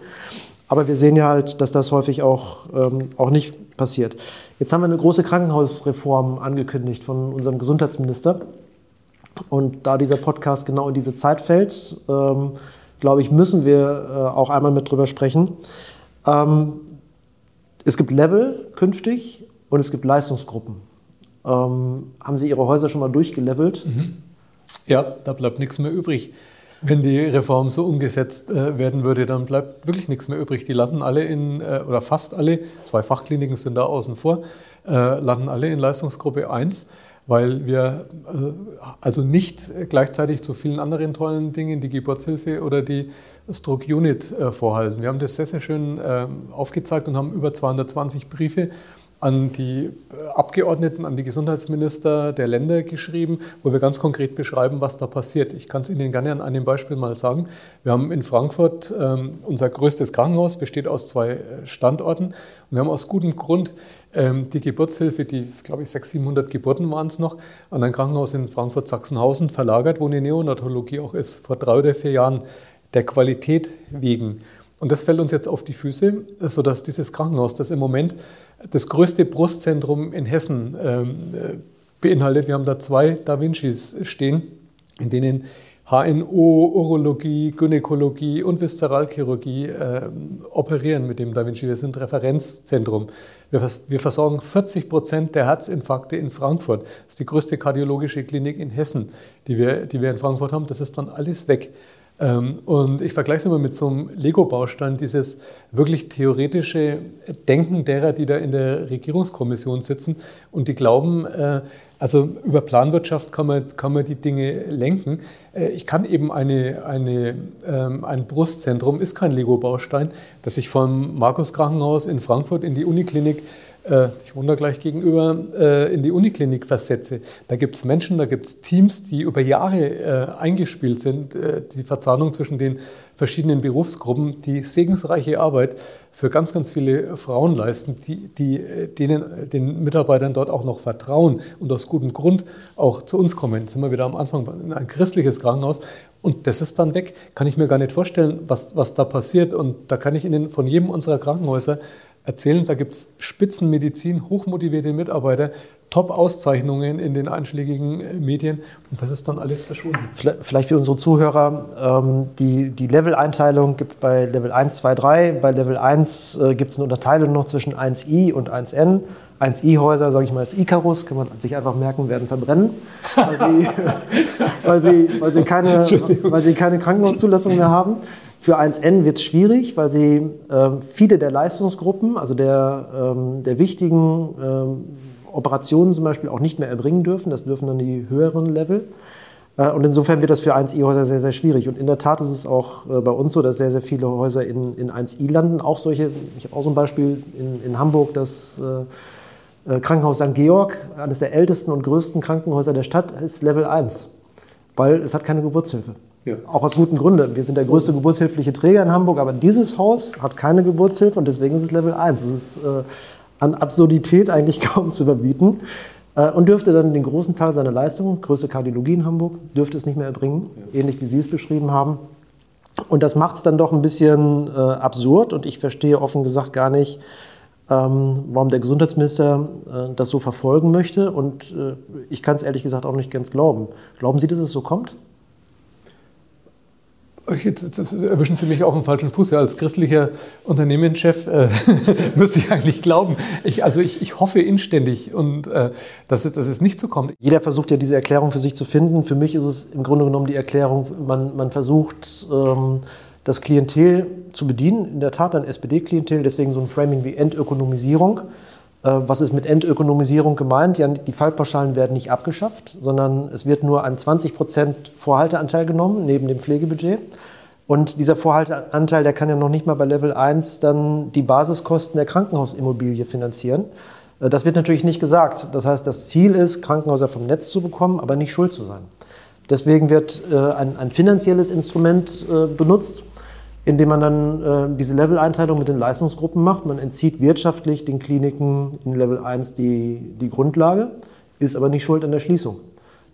Aber wir sehen ja halt, dass das häufig auch, ähm, auch nicht passiert. Jetzt haben wir eine große Krankenhausreform angekündigt von unserem Gesundheitsminister. Und da dieser Podcast genau in diese Zeit fällt, ähm, glaube ich, müssen wir äh, auch einmal mit drüber sprechen. Ähm, es gibt Level künftig und es gibt Leistungsgruppen. Ähm, haben Sie Ihre Häuser schon mal durchgelevelt? Mhm. Ja, da bleibt nichts mehr übrig. Wenn die Reform so umgesetzt äh, werden würde, dann bleibt wirklich nichts mehr übrig. Die landen alle in, äh, oder fast alle, zwei Fachkliniken sind da außen vor, äh, landen alle in Leistungsgruppe 1 weil wir äh, also nicht gleichzeitig zu vielen anderen tollen Dingen, die Geburtshilfe oder die Stroke Unit äh, vorhalten. Wir haben das sehr, sehr schön ähm, aufgezeigt und haben über 220 Briefe an die äh, Abgeordneten, an die Gesundheitsminister der Länder geschrieben, wo wir ganz konkret beschreiben, was da passiert. Ich kann es Ihnen gerne an einem Beispiel mal sagen. Wir haben in Frankfurt ähm, unser größtes Krankenhaus, besteht aus zwei Standorten. Und wir haben aus gutem Grund ähm, die Geburtshilfe, die, glaube ich, 600, 700 Geburten waren es noch, an ein Krankenhaus in Frankfurt-Sachsenhausen verlagert, wo eine Neonatologie auch ist, vor drei oder vier Jahren, der Qualität wegen. Und das fällt uns jetzt auf die Füße, sodass dieses Krankenhaus, das im Moment das größte Brustzentrum in Hessen ähm, äh, beinhaltet, wir haben da zwei Da Vincis stehen, in denen HNO, Urologie, Gynäkologie und Viszeralchirurgie äh, operieren mit dem Da Vinci. Wir sind Referenzzentrum. Wir, wir, versorgen 40 Prozent der Herzinfarkte in Frankfurt. Das ist die größte kardiologische Klinik in Hessen, die wir, die wir in Frankfurt haben. Das ist dann alles weg. Ähm, und ich vergleiche es immer mit so einem Lego-Baustein, dieses wirklich theoretische Denken derer, die da in der Regierungskommission sitzen und die glauben, äh, also über Planwirtschaft kann man, kann man die Dinge lenken. Äh, ich kann eben eine, eine, ähm, ein Brustzentrum, ist kein Lego-Baustein, das ich vom Markus Krankenhaus in Frankfurt in die Uniklinik äh, ich wohne da gleich gegenüber, äh, in die Uniklinik versetze. Da gibt es Menschen, da gibt es Teams, die über Jahre äh, eingespielt sind, die Verzahnung zwischen den verschiedenen Berufsgruppen, die segensreiche Arbeit für ganz, ganz viele Frauen leisten, die, die denen, den Mitarbeitern dort auch noch vertrauen und aus gutem Grund auch zu uns kommen. Jetzt sind wir wieder am Anfang in ein christliches Krankenhaus und das ist dann weg. Kann ich mir gar nicht vorstellen, was, was da passiert. Und da kann ich Ihnen von jedem unserer Krankenhäuser erzählen, da gibt es Spitzenmedizin, hochmotivierte Mitarbeiter, Top-Auszeichnungen in den einschlägigen äh, Medien und das ist dann alles verschwunden. Vielleicht für unsere Zuhörer, ähm, die, die Level-Einteilung gibt bei Level 1, 2, 3. Bei Level 1 äh, gibt es eine Unterteilung noch zwischen 1i und 1n. 1i-Häuser, sage ich mal, ist Icarus, kann man sich einfach merken, werden verbrennen, weil sie, weil sie, weil sie, keine, weil sie keine Krankenhauszulassung mehr haben. Für 1N wird es schwierig, weil sie äh, viele der Leistungsgruppen, also der, ähm, der wichtigen ähm, Operationen zum Beispiel auch nicht mehr erbringen dürfen. Das dürfen dann die höheren Level. Äh, und insofern wird das für 1i-Häuser sehr, sehr schwierig. Und in der Tat ist es auch äh, bei uns so, dass sehr, sehr viele Häuser in, in 1i landen. Auch solche, ich habe auch so ein Beispiel in, in Hamburg, das äh, Krankenhaus St. Georg, eines der ältesten und größten Krankenhäuser der Stadt, ist Level 1, weil es hat keine Geburtshilfe. Ja. Auch aus gutem Grunde. Wir sind der größte geburtshilfliche Träger in Hamburg, aber dieses Haus hat keine Geburtshilfe und deswegen ist es Level 1. Das ist äh, an Absurdität eigentlich kaum zu überbieten äh, und dürfte dann den großen Teil seiner Leistungen, größte Kardiologie in Hamburg, dürfte es nicht mehr erbringen, ja. ähnlich wie Sie es beschrieben haben. Und das macht es dann doch ein bisschen äh, absurd und ich verstehe offen gesagt gar nicht, ähm, warum der Gesundheitsminister äh, das so verfolgen möchte. Und äh, ich kann es ehrlich gesagt auch nicht ganz glauben. Glauben Sie, dass es so kommt? Jetzt, erwischen Sie mich auf dem falschen Fuß. Ja, als christlicher Unternehmenschef äh, müsste ich eigentlich glauben. Ich, also ich, ich hoffe inständig, und, äh, dass, es, dass es nicht so kommt. Jeder versucht ja diese Erklärung für sich zu finden. Für mich ist es im Grunde genommen die Erklärung, man, man versucht, ähm, das Klientel zu bedienen. In der Tat ein SPD-Klientel, deswegen so ein Framing wie Entökonomisierung. Äh, was ist mit Entökonomisierung gemeint? Ja, die Fallpauschalen werden nicht abgeschafft, sondern es wird nur ein 20 Prozent Vorhalteanteil genommen, neben dem Pflegebudget. Und dieser Vorhalteanteil, der kann ja noch nicht mal bei Level 1 dann die Basiskosten der Krankenhausimmobilie finanzieren. Äh, das wird natürlich nicht gesagt. Das heißt, das Ziel ist, Krankenhäuser vom Netz zu bekommen, aber nicht schuld zu sein. Deswegen wird äh, ein, ein finanzielles Instrument benutzt, indem man dann äh, diese Level-Einteilung mit den Leistungsgruppen macht. Man entzieht wirtschaftlich den Kliniken in Level 1 die, die Grundlage, ist aber nicht schuld an der Schließung.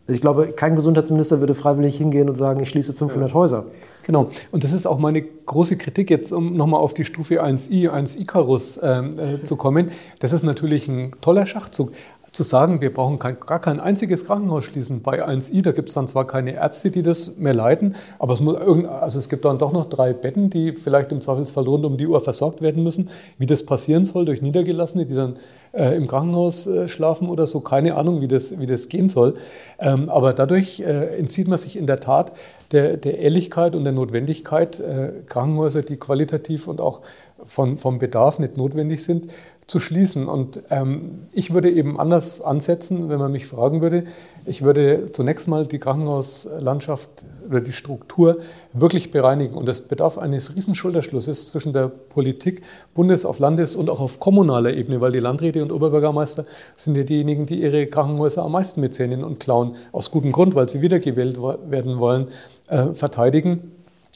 Also ich glaube, kein Gesundheitsminister würde freiwillig hingehen und sagen, ich schließe 500 ja. Häuser. Genau. Und das ist auch meine große Kritik jetzt, um nochmal auf die Stufe 1i, 1 Icarus ähm, äh, zu kommen. Das ist natürlich ein toller Schachzug zu sagen, wir brauchen kein, gar kein einziges Krankenhaus schließen. Bei 1i, da gibt es dann zwar keine Ärzte, die das mehr leiten, aber es, muss also es gibt dann doch noch drei Betten, die vielleicht im Zweifelsfall rund um die Uhr versorgt werden müssen. Wie das passieren soll durch Niedergelassene, die dann äh, im Krankenhaus äh, schlafen oder so, keine Ahnung, wie das, wie das gehen soll. Ähm, aber dadurch äh, entzieht man sich in der Tat der, der Ehrlichkeit und der Notwendigkeit, äh, Krankenhäuser, die qualitativ und auch von, vom Bedarf nicht notwendig sind, zu schließen. Und ähm, ich würde eben anders ansetzen, wenn man mich fragen würde. Ich würde zunächst mal die Krankenhauslandschaft oder die Struktur wirklich bereinigen. Und das bedarf eines riesen Schulterschlusses zwischen der Politik, Bundes-, auf Landes- und auch auf kommunaler Ebene, weil die Landräte und Oberbürgermeister sind ja diejenigen, die ihre Krankenhäuser am meisten mit Zähnen und Klauen, aus gutem Grund, weil sie wiedergewählt werden wollen, äh, verteidigen.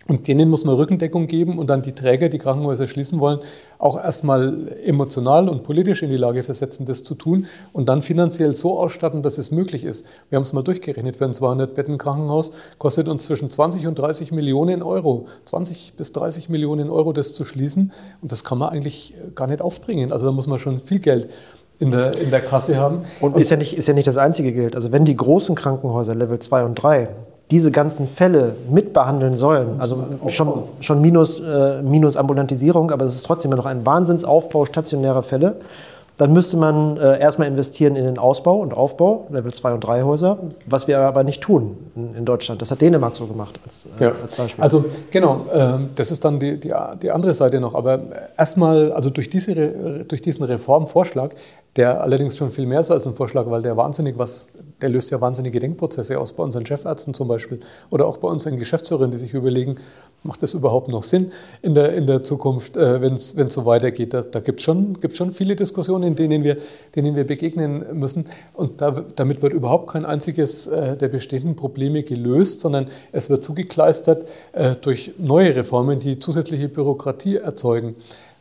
Und denen muss man Rückendeckung geben und dann die Träger, die Krankenhäuser schließen wollen, auch erstmal emotional und politisch in die Lage versetzen, das zu tun und dann finanziell so ausstatten, dass es möglich ist. Wir haben es mal durchgerechnet, für ein 200-Betten-Krankenhaus kostet uns zwischen 20 und 30 Millionen Euro, 20 bis 30 Millionen Euro das zu schließen und das kann man eigentlich gar nicht aufbringen. Also da muss man schon viel Geld in der, in der Kasse haben. Und, und ist, ja nicht, ist ja nicht das einzige Geld. Also wenn die großen Krankenhäuser Level 2 und 3 diese ganzen Fälle mitbehandeln sollen, also schon, schon minus, äh, minus Ambulantisierung, aber es ist trotzdem noch ein Wahnsinnsaufbau stationärer Fälle, dann müsste man äh, erstmal investieren in den Ausbau und Aufbau, Level 2 und 3 Häuser, was wir aber nicht tun in, in Deutschland. Das hat Dänemark so gemacht als, äh, ja. als Beispiel. Also genau, äh, das ist dann die, die, die, andere Seite noch. Aber erstmal, also durch, diese, durch diesen Reformvorschlag, der allerdings schon viel mehr ist als ein Vorschlag, weil der wahnsinnig was, der löst ja wahnsinnige Denkprozesse aus bei unseren Chefärzten zum Beispiel oder auch bei unseren Geschäftsführern, die sich überlegen, macht das überhaupt noch Sinn in der, in der Zukunft, äh, wenn es so weitergeht? Da, da gibt es schon, gibt's schon viele Diskussionen, denen wir, denen wir begegnen müssen. Und da, damit wird überhaupt kein einziges äh, der bestehenden Probleme gelöst, sondern es wird zugekleistert äh, durch neue Reformen, die zusätzliche Bürokratie erzeugen.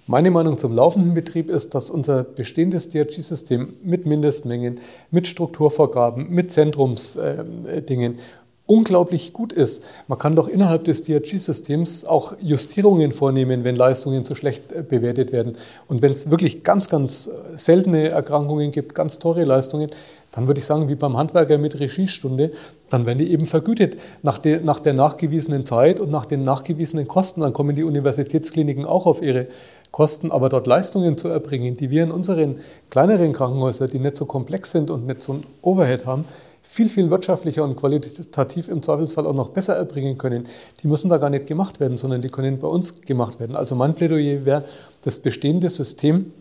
Meine Meinung zum laufenden Betrieb ist, dass unser bestehendes DRG-System mit Mindestmengen, mit Strukturvorgaben, mit Zentrumsdingen unglaublich gut ist. Man kann doch innerhalb des DRG-Systems auch Justierungen vornehmen, wenn Leistungen zu schlecht äh, bewertet werden. Und wenn es wirklich ganz, ganz äh, seltene Erkrankungen gibt, ganz teure Leistungen, dann würde ich sagen, wie beim Handwerker mit Regiestunde, dann werden die eben vergütet nach der, nach der nachgewiesenen Zeit und nach den nachgewiesenen Kosten. Dann kommen die Universitätskliniken auch auf ihre Kosten, aber dort Leistungen zu erbringen, die wir in unseren kleineren Krankenhäusern, die nicht so komplex sind und nicht so ein Overhead haben, viel, viel wirtschaftlicher und qualitativ im Zweifelsfall auch noch besser erbringen können, die müssen da gar nicht gemacht werden, sondern die können bei uns gemacht werden. Also mein Plädoyer wäre, das bestehende System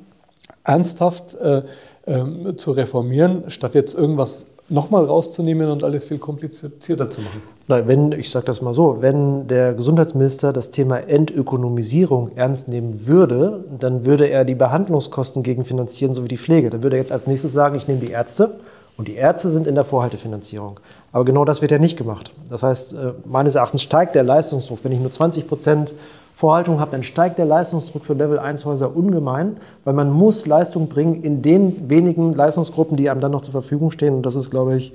ernsthaft äh, ähm, zu reformieren, statt jetzt irgendwas nochmal rauszunehmen und alles viel komplizierter zu machen? Nein, wenn, ich sage das mal so, wenn der Gesundheitsminister das Thema Entökonomisierung ernst nehmen würde, dann würde er die Behandlungskosten gegenfinanzieren, so wie die Pflege. Dann würde er jetzt als nächstes sagen, ich nehme die Ärzte und die Ärzte sind in der Vorhaltefinanzierung. Aber genau das wird ja nicht gemacht. Das heißt, äh, meines Erachtens steigt der Leistungsdruck. Wenn ich nur 20 Prozent Vorhaltung habe, dann steigt der Leistungsdruck für Level 1 Häuser ungemein, weil man muss Leistung bringen in den wenigen Leistungsgruppen, die einem dann noch zur Verfügung stehen. Und das ist, glaube ich,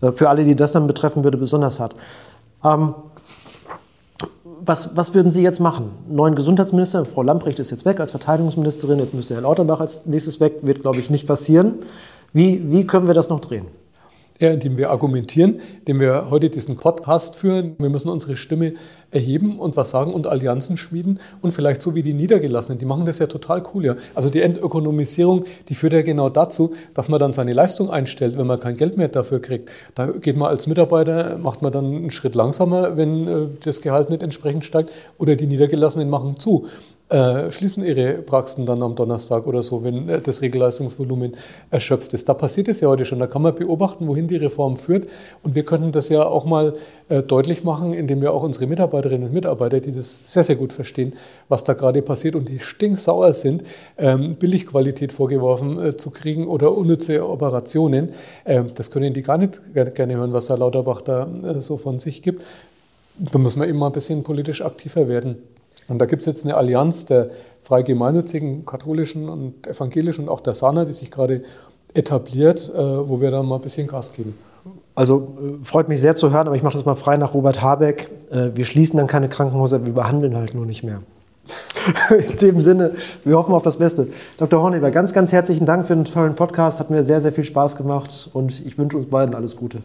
äh, für alle, die das dann betreffen würde, besonders hart. Ähm, was, was, würden Sie jetzt machen? Neuen Gesundheitsminister, Frau Lamprecht ist jetzt weg als Verteidigungsministerin, jetzt müsste Herr Lauterbach als nächstes weg, wird, glaube ich, nicht passieren. Wie, wie können wir das noch drehen? Ja, indem wir argumentieren, indem wir heute diesen Podcast führen. Wir müssen unsere Stimme erheben und was sagen und Allianzen schmieden und vielleicht so wie die Niedergelassenen, die machen das ja total cool. Ja. Also die Entökonomisierung, die führt ja genau dazu, dass man dann seine Leistung einstellt, wenn man kein Geld mehr dafür kriegt. Da geht man als Mitarbeiter, macht man dann einen Schritt langsamer, wenn äh, das Gehalt nicht entsprechend steigt oder die Niedergelassenen machen zu. Äh, schließen ihre Praxen dann am Donnerstag oder so, wenn äh, das Regelleistungsvolumen erschöpft ist. Da passiert es ja heute schon. Da kann man beobachten, wohin die Reform führt. Und wir können das ja auch mal äh, deutlich machen, indem wir auch unsere Mitarbeiterinnen und Mitarbeiter, die das sehr, sehr gut verstehen, was da gerade passiert und die stinksauer sind, ähm, Billigqualität vorgeworfen zu kriegen oder unnütze Operationen. Ähm, das können die gar nicht gerne hören, was Herr Lauterbach da so von sich gibt. Da muss man immer ein bisschen politisch aktiver werden. Und da gibt es jetzt eine Allianz der frei gemeinnützigen katholischen und evangelischen und auch der Sana, die sich gerade etabliert, äh, wo wir da mal ein bisschen Gas geben. Also äh, freut mich sehr zu hören, aber ich mache das mal frei nach Robert Habeck. Äh, wir schließen dann keine Krankenhäuser, wir behandeln halt nur nicht mehr. In dem Sinne, wir hoffen auf das Beste. Dr. Horneber, ganz, ganz herzlichen Dank für den tollen Podcast. Hat mir sehr, sehr viel Spaß gemacht und ich wünsche uns beiden alles Gute.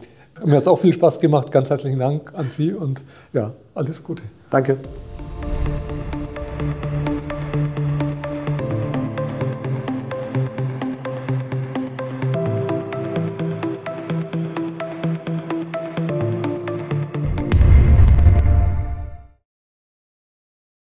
Mir hat es auch viel Spaß gemacht. Ganz herzlichen Dank an Sie und ja, alles Gute. Danke. thank you